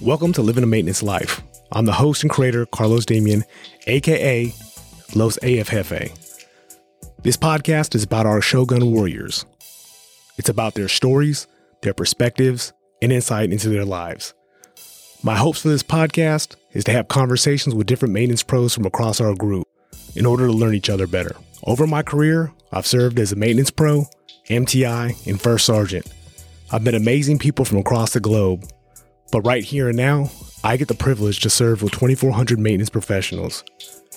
Welcome to Living a Maintenance Life. I'm the host and creator, Carlos Damian, aka Los AF Jefe. This podcast is about our Shogun warriors. It's about their stories, their perspectives, and insight into their lives. My hopes for this podcast is to have conversations with different maintenance pros from across our group in order to learn each other better. Over my career, I've served as a maintenance pro, MTI, and first sergeant. I've met amazing people from across the globe, but right here and now, I get the privilege to serve with 2,400 maintenance professionals.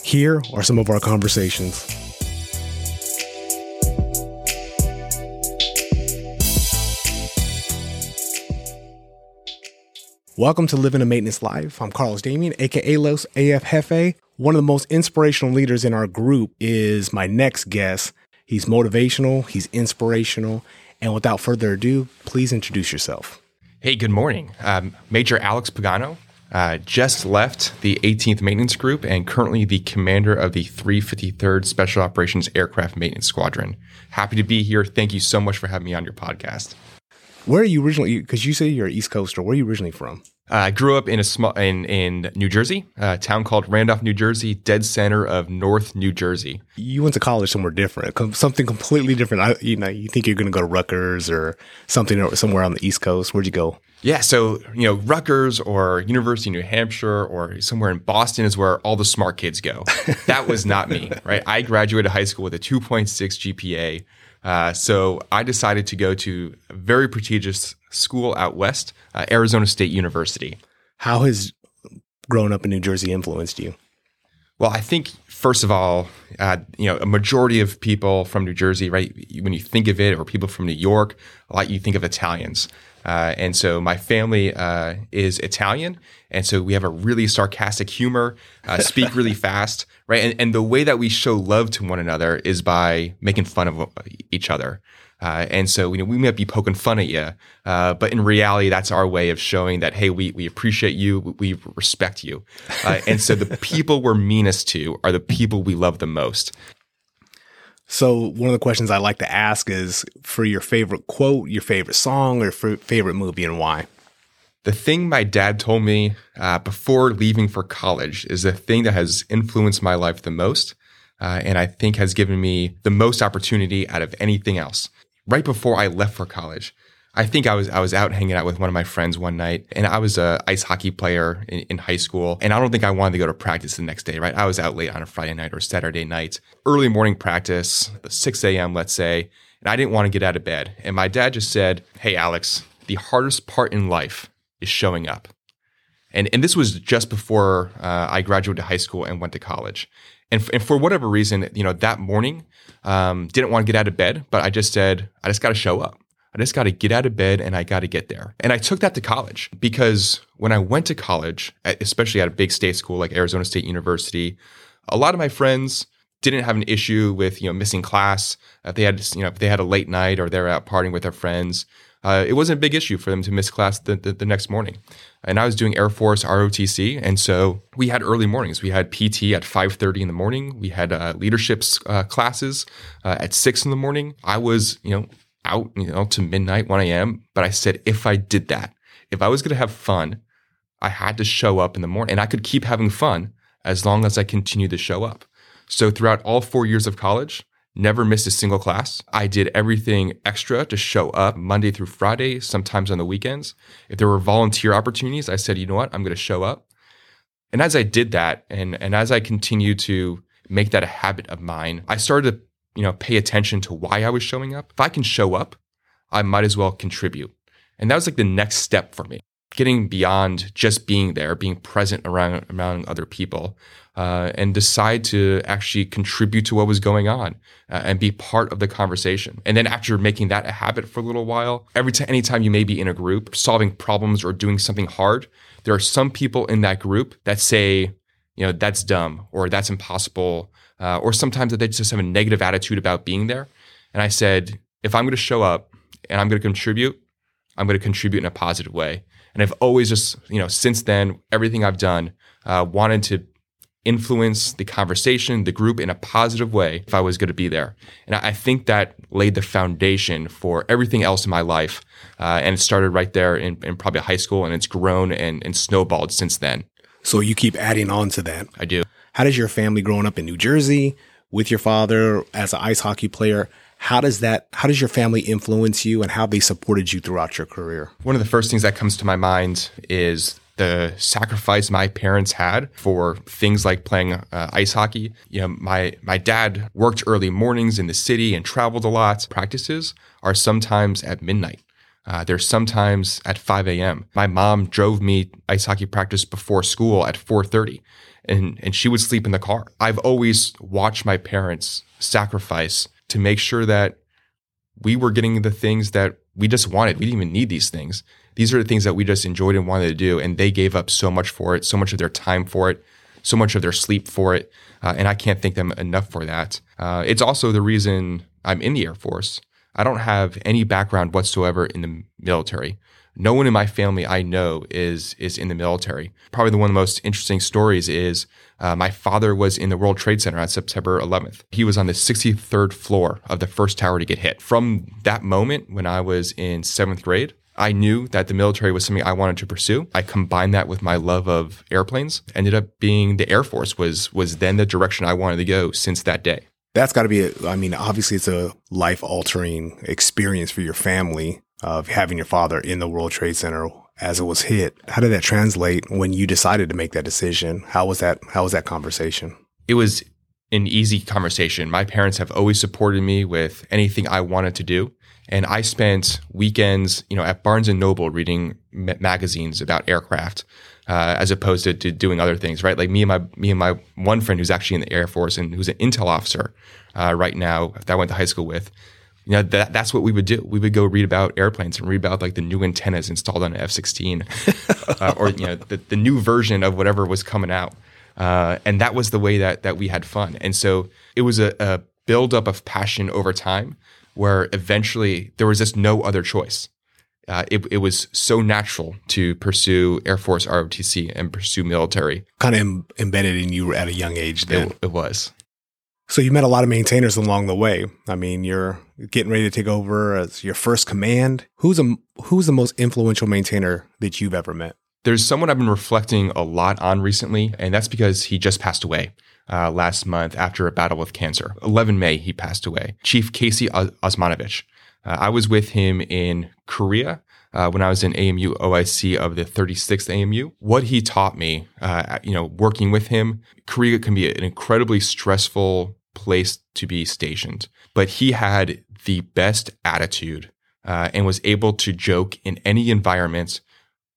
Here are some of our conversations. Welcome to Living a Maintenance Life. I'm Carlos Damian, aka Los AF Jefe. One of the most inspirational leaders in our group is my next guest. He's motivational, he's inspirational, and without further ado, please introduce yourself. Hey, good morning. Um, Major Alex Pagano uh, just left the 18th Maintenance Group and currently the commander of the 353rd Special Operations Aircraft Maintenance Squadron. Happy to be here. Thank you so much for having me on your podcast. Where are you originally? Because you say you're East Coast, or Where are you originally from? Uh, I grew up in a small in in New Jersey, a town called Randolph, New Jersey, dead center of North New Jersey. You went to college somewhere different, com- something completely different. I, you know, you think you're going to go to Rutgers or something or somewhere on the East Coast. Where'd you go? Yeah, so you know, Rutgers or University of New Hampshire or somewhere in Boston is where all the smart kids go. that was not me, right? I graduated high school with a 2.6 GPA. Uh, so I decided to go to a very prestigious school out west, uh, Arizona State University. How has growing up in New Jersey influenced you? Well, I think first of all, uh, you know, a majority of people from New Jersey, right? When you think of it, or people from New York, a lot you think of Italians. Uh, and so my family uh, is Italian, and so we have a really sarcastic humor, uh, speak really fast, right? And, and, the way that we show love to one another is by making fun of each other. Uh, and so you know we might be poking fun at you, uh, but in reality, that's our way of showing that hey, we we appreciate you, we respect you. Uh, and so the people we're meanest to are the people we love the most. So one of the questions I like to ask is for your favorite quote, your favorite song, or favorite movie, and why. The thing my dad told me uh, before leaving for college is the thing that has influenced my life the most, uh, and I think has given me the most opportunity out of anything else. Right before I left for college, I think I was I was out hanging out with one of my friends one night, and I was a ice hockey player in, in, high school, and I don't think I wanted to go to practice the next day. Right, I was out late on a Friday night or Saturday night, early morning practice, 6 a.m. Let's say, and I didn't want to get out of bed. And my dad just said, "Hey, Alex, the hardest part in life is showing up." And and this was just before uh, I graduated high school and went to college. And, f- and for whatever reason, you know, that morning, um, didn't want to get out of bed, but I just said, I just got to show up. I just got to get out of bed and I got to get there. And I took that to college because when I went to college, especially at a big state school like Arizona State University, a lot of my friends didn't have an issue with you know missing class. If they had you know if they had a late night or they're out partying with their friends, uh, it wasn't a big issue for them to miss class the, the, the, next morning. And I was doing Air Force ROTC, and so we had early mornings. We had PT at five thirty in the morning. We had uh, leadership uh, classes uh, at six in the morning. I was you know out, you know, to midnight, 1 a.m. But I said, if I did that, if I was going to have fun, I had to show up in the morning and I could keep having fun as long as I continued to show up. So throughout all four years of college, never missed a single class. I did everything extra to show up Monday through Friday, sometimes on the weekends. If there were volunteer opportunities, I said, you know what, I'm going to show up. And as I did that, and, and as I continued to make that a habit of mine, I started to you know, pay attention to why I was showing up. If I can show up, I might as well contribute. And that was like the next step for me, getting beyond just being there, being present around around other people, uh, and decide to actually contribute to what was going on uh, and be part of the conversation. And then after making that a habit for a little while, every time, anytime you may be in a group solving problems or doing something hard, there are some people in that group that say, you know, that's dumb or that's impossible uh, or sometimes that they just have a negative attitude about being there. And I said, if I'm going to show up and I'm going to contribute, I'm going to contribute in a positive way. And I've always just, you know, since then, everything I've done, uh, wanted to influence the conversation, the group in a positive way if I was going to be there. And I think that laid the foundation for everything else in my life. Uh, and it started right there in, in, probably high school and it's grown and, and snowballed since then. So you keep adding on to that. I do. How does your family growing up in New Jersey with your father as an ice hockey player? How does that, how does your family influence you and how they supported you throughout your career? One of the first things that comes to my mind is the sacrifice my parents had for things like playing uh, ice hockey. You know, my my dad worked early mornings in the city and traveled a lot. Practices are sometimes at midnight. Uh, they're sometimes at 5 a.m. My mom drove me ice hockey practice before school at 4:30, and and she would sleep in the car. I've always watched my parents sacrifice to make sure that we were getting the things that we just wanted. We didn't even need these things. These are the things that we just enjoyed and wanted to do. And they gave up so much for it, so much of their time for it, so much of their sleep for it. Uh, and I can't thank them enough for that. Uh, it's also the reason I'm in the Air Force. I don't have any background whatsoever in the military. No one in my family I know is is in the military. Probably the one of the most interesting stories is uh, my father was in the World Trade Center on September 11th. He was on the 63rd floor of the first tower to get hit. From that moment, when I was in seventh grade, I knew that the military was something I wanted to pursue. I combined that with my love of airplanes. Ended up being the Air Force was was then the direction I wanted to go since that day. That's got to be. A, I mean, obviously, it's a life altering experience for your family of having your father in the World Trade Center as it was hit. How did that translate when you decided to make that decision? How was that? How was that conversation? It was an easy conversation. My parents have always supported me with anything I wanted to do. And I spent weekends, you know, at Barnes and Noble reading ma- magazines about aircraft, uh, as opposed to, to, doing other things, right? Like me and my me and my one friend who's actually in the Air Force and who's an intel officer uh, right now that I went to high school with you know that that's what we would do. We would go read about airplanes and read about like the new antennas installed on an F sixteen, uh, or you know the, the new version of whatever was coming out. Uh, and that was the way that that we had fun. And so it was a, a buildup of passion over time, where eventually there was just no other choice. Uh, it, it was so natural to pursue Air Force ROTC and pursue military. Kind of Im- embedded in you at a young age. Then it, it was. So you met a lot of maintainers along the way. I mean, you're getting ready to take over as your first command. Who's a who's the most influential maintainer that you've ever met? There's someone I've been reflecting a lot on recently, and that's because he just passed away uh, last month after a battle with cancer. 11 May, he passed away. Chief Casey Osmanovich. Uh, I was with him in Korea uh, when I was in AMU OIC of the 36th AMU. What he taught me, uh, you know, working with him, Korea can be an incredibly stressful place to be stationed. But he had the best attitude uh, and was able to joke in any environment,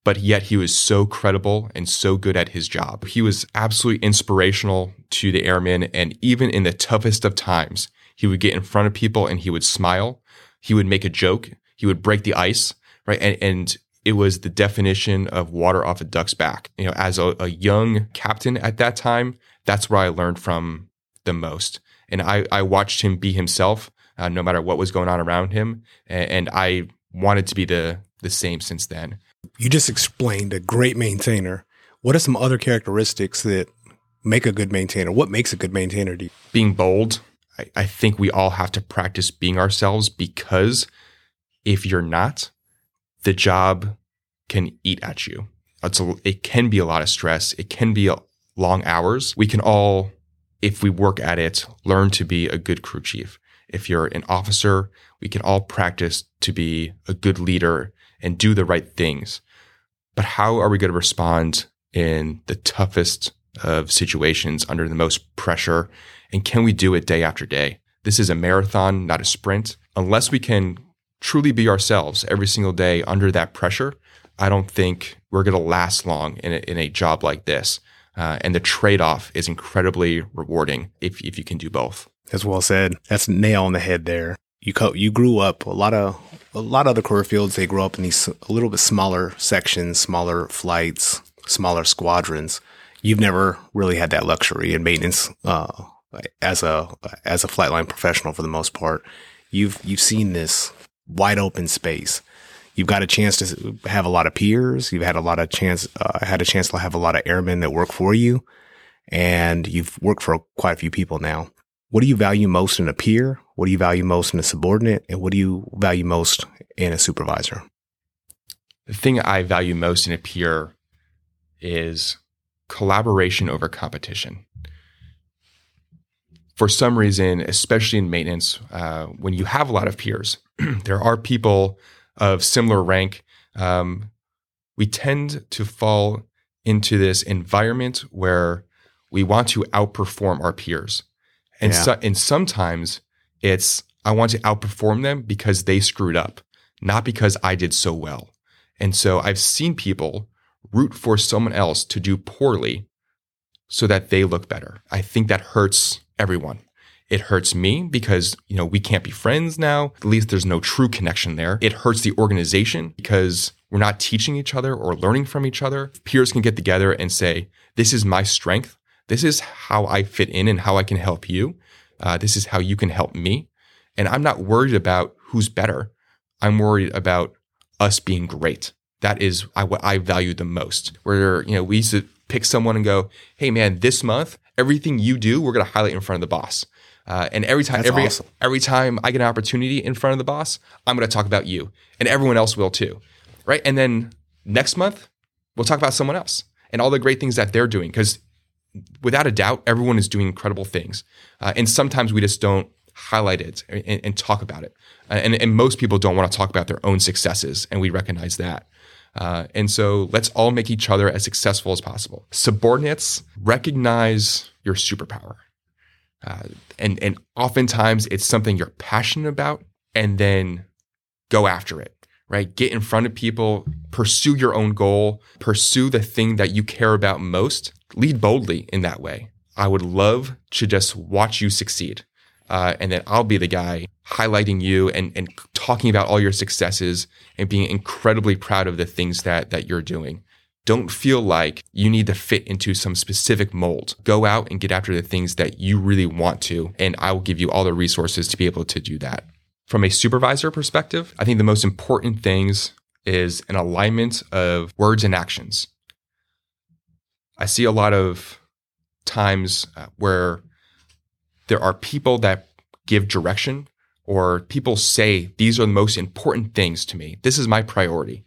but yet he was so credible and so good at his job. He was absolutely inspirational to the airmen. And even in the toughest of times, he would get in front of people and he would smile. He would make a joke. He would break the ice, right? And, and it was the definition of water off a duck's back. You know, as a, a young captain at that time, that's where I learned from the most and I, I watched him be himself uh, no matter what was going on around him and, and, I wanted to be the the same since then. You just explained a great maintainer. What are some other characteristics that make a good maintainer? What makes a good maintainer to you? Being bold. I, I think we all have to practice being ourselves because if you're not, the job can eat at you. It's a, it can be a lot of stress. It can be long hours. We can all if we work at it, learn to be a good crew chief. If you're an officer, we can all practice to be a good leader and do the right things. But how are we going to respond in the toughest of situations under the most pressure? And can we do it day after day? This is a marathon, not a sprint. Unless we can truly be ourselves every single day under that pressure, I don't think we're going to last long in a, in a job like this. Uh, and the trade off is incredibly rewarding if, if you can do both. That's well said. That's nail on the head there. You co- you grew up a lot of a lot of other career fields. They grow up in these a little bit smaller sections, smaller flights, smaller squadrons. You've never really had that luxury in maintenance uh, as a as a flight line professional for the most part. You've you've seen this wide open space you've got a chance to have a lot of peers. You've had a lot of chance, uh, had a chance to have a lot of airmen that work for you. and you've worked for quite a few people now. What do you value most in a peer? What do you value most in a subordinate? And what do you value most in a supervisor? The thing I value most in a peer is collaboration over competition. For some reason, especially in maintenance, uh, when you have a lot of peers, there are people of similar rank. Um, we tend to fall into this environment where we want to outperform our peers. And, yeah. so, and sometimes it's, I want to outperform them because they screwed up, not because I did so well. And so I've seen people root for someone else to do poorly so that they look better. I think that hurts everyone. It hurts me because, you know, we can't be friends now. At least there's no true connection there. It hurts the organization because we're not teaching each other or learning from each other. Peers can get together and say, this is my strength. This is how I fit in and how I can help you. Uh, this is how you can help me. And I'm not worried about who's better. I'm worried about us being great. That is what I value the most. Where, you know, we used to pick someone and go, hey, man, this month, everything you do, we're going to highlight in front of the boss. Uh, and every time, every awesome. every time I get an opportunity in front of the boss, I'm going to talk about you, and everyone else will too, right? And then next month, we'll talk about someone else and all the great things that they're doing because without a doubt, everyone is doing incredible things. Uh, and sometimes we just don't highlight it and, and talk about it. Uh, and, and, most people don't want to talk about their own successes, and we recognize that. Uh, and so let's all make each other as successful as possible. Subordinates recognize your superpower. Uh, and, and oftentimes it's something you're passionate about, and then go after it right? Get in front of people, pursue your own goal, pursue the thing that you care about most, lead boldly in that way. I would love to just watch you succeed. Uh, and then I'll be the guy highlighting you and, and talking about all your successes and being incredibly proud of the things that, that you're doing. Don't feel like you need to fit into some specific mold. Go out and get after the things that you really want to, and I will give you all the resources to be able to do that. From a supervisor perspective, I think the most important things is an alignment of words and actions. I see a lot of times uh, where there are people that give direction or people say, these are the most important things to me. This is my priority.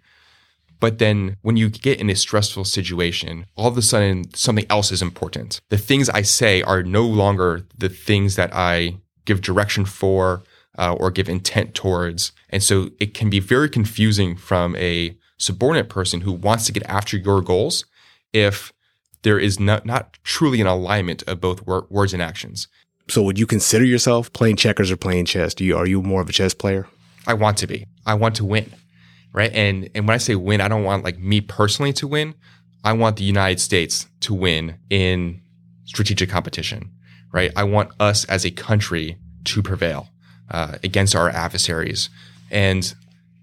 But then when you get in a stressful situation, all of a sudden something else is important. The things I say are no longer the things that I give direction for uh, or give intent towards. And so it can be very confusing from a subordinate person who wants to get after your goals if there is not, not truly an alignment of both wor- words and actions. So would you consider yourself playing checkers or playing chess? Do you are you more of a chess player? I want to be. I want to win. Right? And and when I say win, I don't want like me personally to win. I want the United States to win in strategic competition. Right? I want us as a country to prevail uh, against our adversaries. And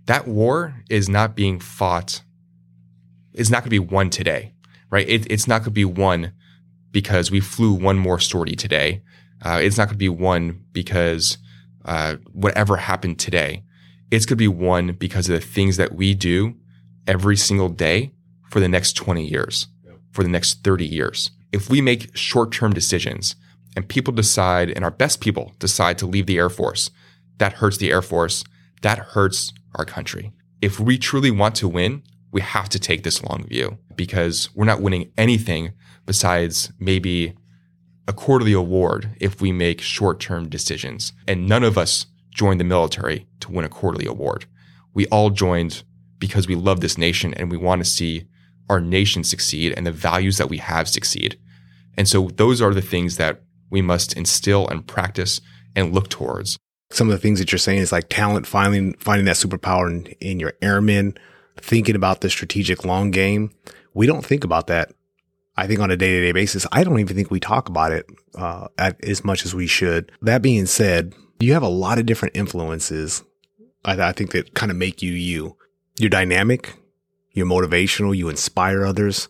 that war is not being fought, It's not going to be won today right? It, it's not going to be won because we flew one more sortie today. Uh, it's not going to be won because uh, whatever happened today. It's going to be won because of the things that we do every single day for the next 20 years, for the next 30 years. If we make short term decisions and people decide, and our best people decide to leave the Air Force, that hurts the Air Force. That hurts our country. If we truly want to win, we have to take this long view because we're not winning anything besides maybe a quarterly award if we make short term decisions. And none of us joined the military to win a quarterly award. We all joined because we love this nation and we want to see our nation succeed and the values that we have succeed. And so those are the things that we must instill and practice and look towards. Some of the things that you're saying is like talent, finding finding that superpower in, in your airmen, thinking about the strategic long game. We don't think about that. I think on a day to day basis, I don't even think we talk about it uh, as much as we should. That being said, you have a lot of different influences. I, I think that kind of make you you. You're dynamic. You're motivational. You inspire others.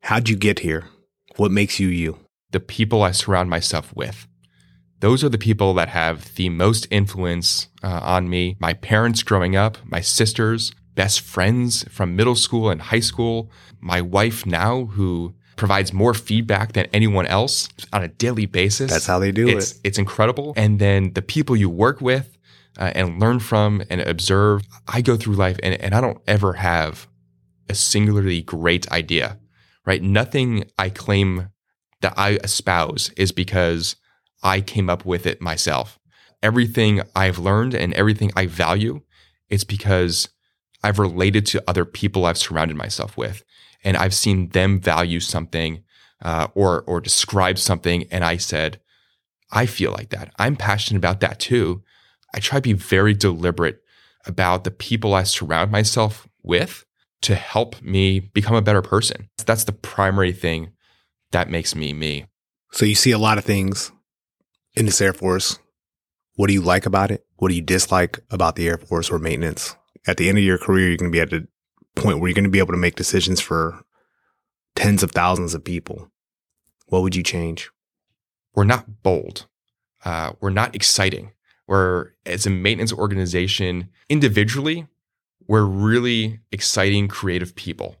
How'd you get here? What makes you you? The people I surround myself with. Those are the people that have the most influence uh, on me. My parents growing up, my sisters, best friends from middle school and high school, my wife now, who provides more feedback than anyone else on a daily basis. That's how they do it's, it. It's incredible. And then the people you work with uh, and learn from and observe. I go through life and, and I don't ever have a singularly great idea, right? Nothing I claim that I espouse is because I came up with it myself. Everything I've learned and everything I value, it's because I've related to other people I've surrounded myself with, and I've seen them value something uh, or or describe something, and I said, I feel like that. I'm passionate about that too. I try to be very deliberate about the people I surround myself with to help me become a better person. That's the primary thing that makes me me. So you see a lot of things in this Air Force. What do you like about it? What do you dislike about the Air Force or maintenance? At the end of your career, you're going to be at the point where you're going to be able to make decisions for tens of thousands of people. What would you change? We're not bold. Uh, we're not exciting. We're, as a maintenance organization, individually, we're really exciting, creative people.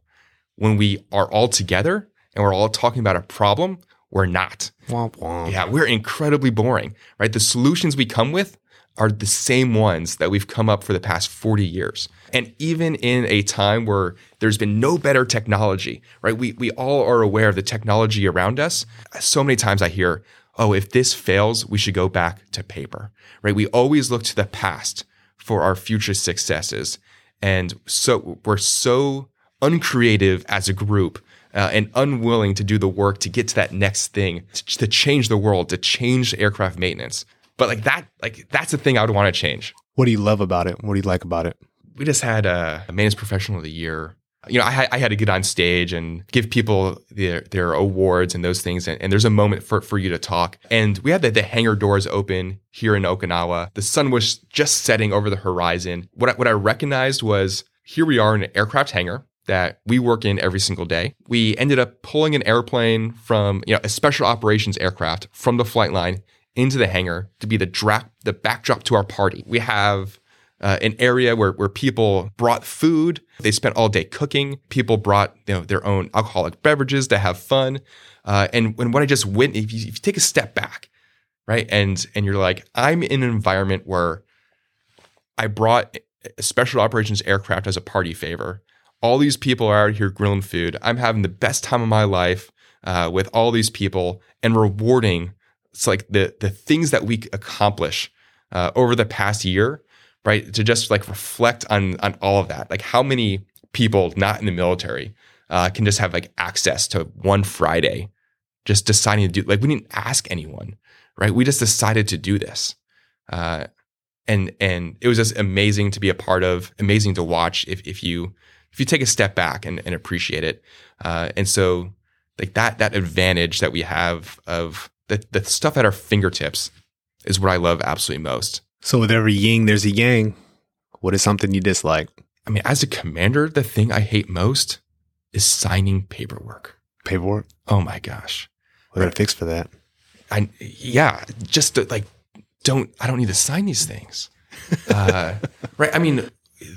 When we are all together and we're all talking about a problem, we're not. Womp womp. Yeah, we're incredibly boring, right? The solutions we come with are the same ones that we've come up for the past 40 years. And even in a time where there's been no better technology, right? We, we all are aware of the technology around us. So many times I hear, oh, if this fails, we should go back to paper, right? We always look to the past for our future successes. And so we're so uncreative as a group uh, and unwilling to do the work to get to that next thing, to, to change the world, to change aircraft maintenance. But like that, like that's the thing I would want to change. What do you love about it? What do you like about it? We just had a, a maintenance professional of the year. You know, I, had- I had to get on stage and give people their, their awards and those things. And, and there's a moment for, for you to talk. And we had the, the hangar doors open here in Okinawa. The sun was just setting over the horizon. What I, what I recognized was here we are in an aircraft hangar that we work in every single day. We ended up pulling an airplane from, you know, a special operations aircraft from the flight line into the hangar to be the dra- the backdrop to our party. We have uh, an area where, where people brought food. They spent all day cooking. People brought you know their own alcoholic beverages to have fun. Uh, and when when I just went, if you, if you take a step back, right, and and you're like, I'm in an environment where I brought a special operations aircraft as a party favor. All these people are out here grilling food. I'm having the best time of my life uh, with all these people and rewarding. It's like the the things that we accomplish uh, over the past year, right? To just like reflect on on all of that. Like how many people not in the military uh, can just have like access to one Friday, just deciding to do like we didn't ask anyone, right? We just decided to do this. Uh, and and it was just amazing to be a part of, amazing to watch if if you if you take a step back and, and appreciate it. Uh, and so like that that advantage that we have of the the stuff at our fingertips is what I love absolutely most. So with every yin, there's a yang. What is something you dislike? I mean, as a commander, the thing I hate most is signing paperwork. Paperwork. Oh my gosh. What got a fix for that? I yeah, just to, like don't I don't need to sign these things. Uh, right? I mean,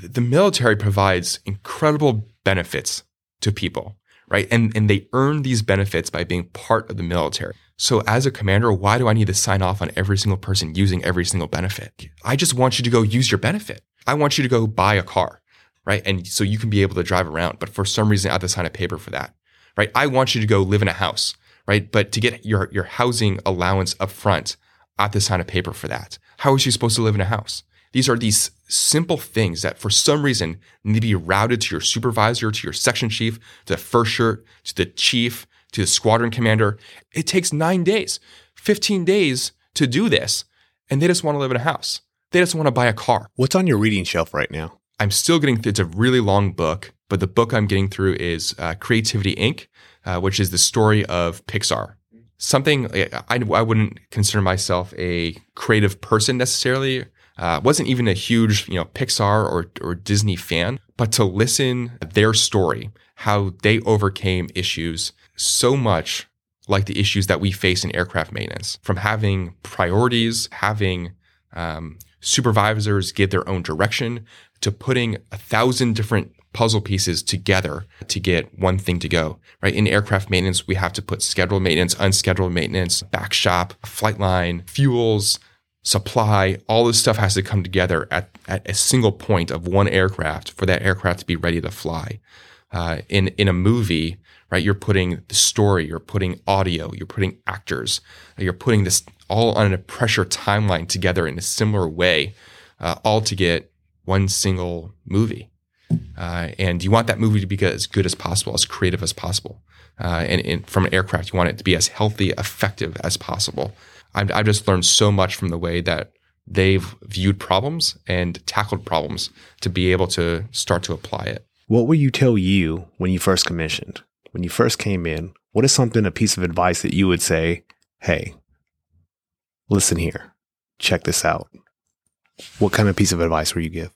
the military provides incredible benefits to people, right? And and they earn these benefits by being part of the military. So as a commander, why do I need to sign off on every single person using every single benefit? I just want you to go use your benefit. I want you to go buy a car, right? And so you can be able to drive around. But for some reason, I have to sign a paper for that, right? I want you to go live in a house, right? But to get your your housing allowance up front, I have to sign a paper for that. How is she supposed to live in a house? These are these simple things that for some reason need to be routed to your supervisor, to your section chief, to the first shirt, to the chief, to the squadron commander. It takes nine days, 15 days to do this. And they just want to live in a house. They just want to buy a car. What's on your reading shelf right now? I'm still getting through, it's a really long book, but the book I'm getting through is uh, Creativity Inc., uh, which is the story of Pixar. Something I, I wouldn't consider myself a creative person necessarily. Uh, wasn't even a huge, you know, Pixar or, or Disney fan, but to listen their story, how they overcame issues so much like the issues that we face in aircraft maintenance, from having priorities, having um, supervisors give their own direction, to putting a thousand different puzzle pieces together to get one thing to go, right? In aircraft maintenance, we have to put scheduled maintenance, unscheduled maintenance, back shop, flight line, fuels, supply, all this stuff has to come together at, at a single point of one aircraft for that aircraft to be ready to fly. Uh, in, in a movie, right, you're putting the story, you're putting audio, you're putting actors, you're putting this all on a pressure timeline together in a similar way, uh, all to get one single movie. Uh, and you want that movie to be as good as possible, as creative as possible. Uh, and, and, from an aircraft, you want it to be as healthy, effective as possible. I've, I've just learned so much from the way that they've viewed problems and tackled problems to be able to start to apply it. What would you tell you when you first commissioned? When you first came in, what is something, a piece of advice that you would say, hey, listen here, check this out? What kind of piece of advice would you give?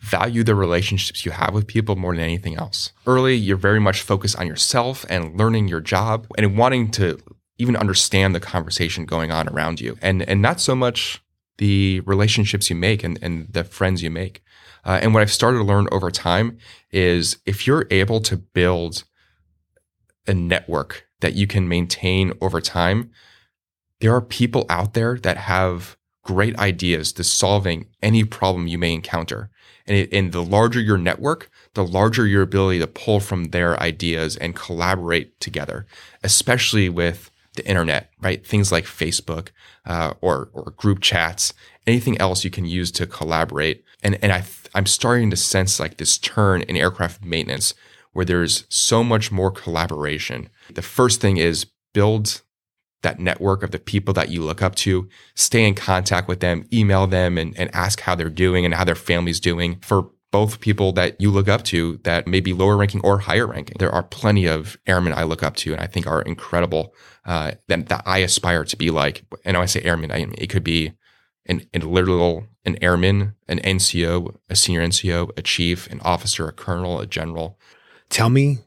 value the relationships you have with people more than anything else. Early, you're very much focused on yourself and learning your job and wanting to even understand the conversation going on around you and and not so much the relationships you make and, and the friends you make. Uh, and what I've started to learn over time is if you're able to build a network that you can maintain over time, there are people out there that have great ideas to solving any problem you may encounter. And, it, and the larger your network, the larger your ability to pull from their ideas and collaborate together, especially with the internet, right? Things like Facebook uh, or, or group chats, anything else you can use to collaborate. And, and I, I'm starting to sense like this turn in aircraft maintenance where there's so much more collaboration. The first thing is build that network of the people that you look up to, stay in contact with them, email them and, and ask how they're doing and how their family's doing for both people that you look up to that may be lower ranking or higher ranking. There are plenty of airmen I look up to and I think are incredible uh, that, that I aspire to be like. And when I say airmen, I, it could be an, an literal an airman, an NCO, a senior NCO, a chief, an officer, a colonel, a general. Tell me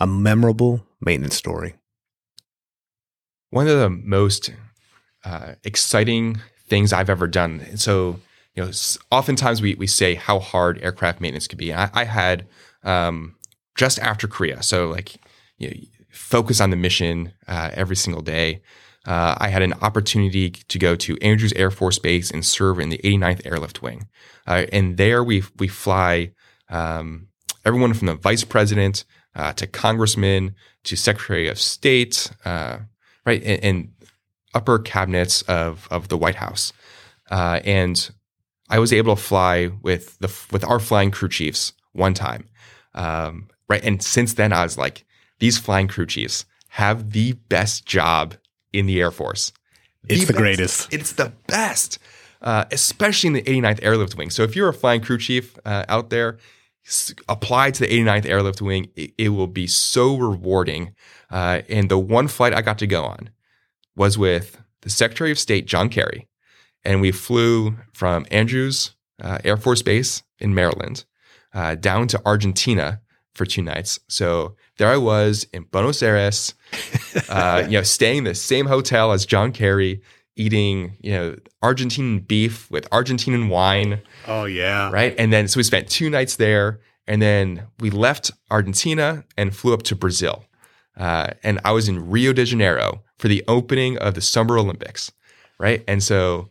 a memorable maintenance story one of the most uh, exciting things I've ever done. So, you know, oftentimes we, we say how hard aircraft maintenance could be. I, I had um, just after Korea, so like you know, focus on the mission uh, every single day. Uh, I had an opportunity to go to Andrews Air Force Base and serve in the 89th Airlift Wing, uh, and there we we fly um, everyone from the vice president uh, to congressman to secretary of state, uh, right? And, and upper cabinets of of the White House, uh, and I was able to fly with the with our flying crew chiefs one time, um, right? And since then, I was like, these flying crew chiefs have the best job in the Air Force. The it's the best. greatest. It's the best, uh, especially in the 89th Airlift Wing. So if you're a flying crew chief uh, out there, apply to the 89th Airlift Wing. It, it will be so rewarding uh, and the one flight I got to go on was with the Secretary of State, John Kerry. And we flew from Andrews uh, Air Force Base in Maryland uh, down to Argentina for two nights. So there I was in Buenos Aires, uh, you know, staying in the same hotel as John Kerry, eating, you know, Argentine beef with Argentinian wine. Oh yeah. Right. And then so we spent two nights there. And then we left Argentina and flew up to Brazil. Uh, and I was in Rio de Janeiro for the opening of the Summer Olympics, right? And so,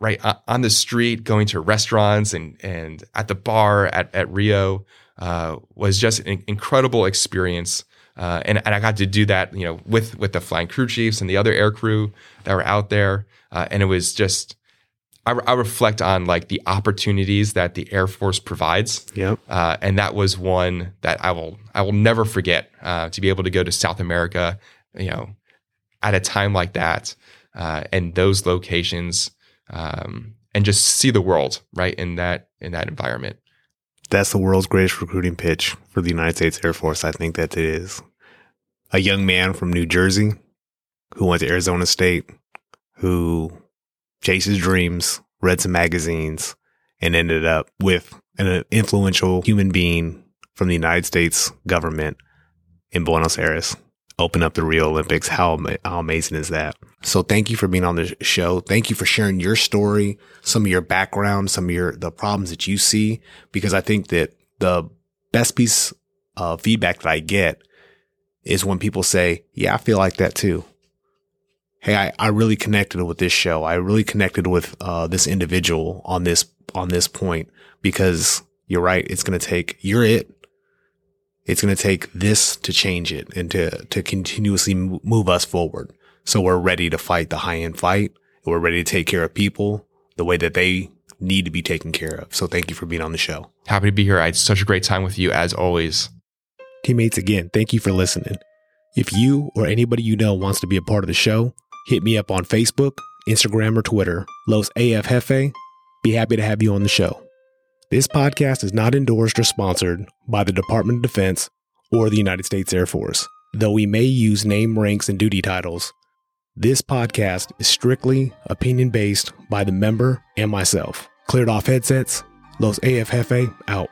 right on the street, going to restaurants and and at the bar at at Rio uh, was just an incredible experience. Uh, and, and I got to do that, you know, with with the flying crew chiefs and the other air crew that were out there, uh, and it was just I, I, reflect on like the opportunities that the Air Force provides. Yep. Uh, and that was one that I will I will never forget. Uh, to be able to go to South America, you know, at a time like that, uh, and those locations, um, and just see the world right in that in that environment. That's the world's greatest recruiting pitch for the United States Air Force. I think that it is. A young man from New Jersey who went to Arizona State, who chased his dreams, read some magazines, and ended up with an influential human being from the United States government in Buenos Aires. Open up the Rio Olympics. How, how amazing is that? So thank you for being on the show. Thank you for sharing your story, some of your background, some of your, the problems that you see, because I think that the best piece of feedback that I get is when people say, Yeah, I feel like that too. Hey, I, I really connected with this show. I really connected with uh, this individual on this on this point because you're right. It's going to take you're it. It's going to take this to change it and to to continuously move us forward. So we're ready to fight the high end fight. We're ready to take care of people the way that they need to be taken care of. So thank you for being on the show. Happy to be here. I had such a great time with you as always. Teammates, again, thank you for listening. If you or anybody you know wants to be a part of the show, hit me up on Facebook, Instagram, or Twitter, Los AF Jefe. Be happy to have you on the show. This podcast is not endorsed or sponsored by the Department of Defense or the United States Air Force. Though we may use name, ranks, and duty titles, this podcast is strictly opinion based by the member and myself. Cleared off headsets, Los AF Jefe out.